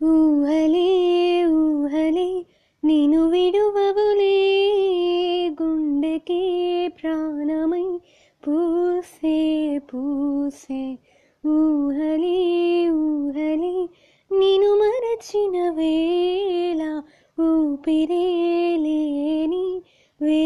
ఊహలే ఊహలే నేను విడువవులే గుండెకి ప్రాణమై పూసే పూసే. ఊహలే ఊహలే నేను మరచిన వేళ ఊపిరే లేని వే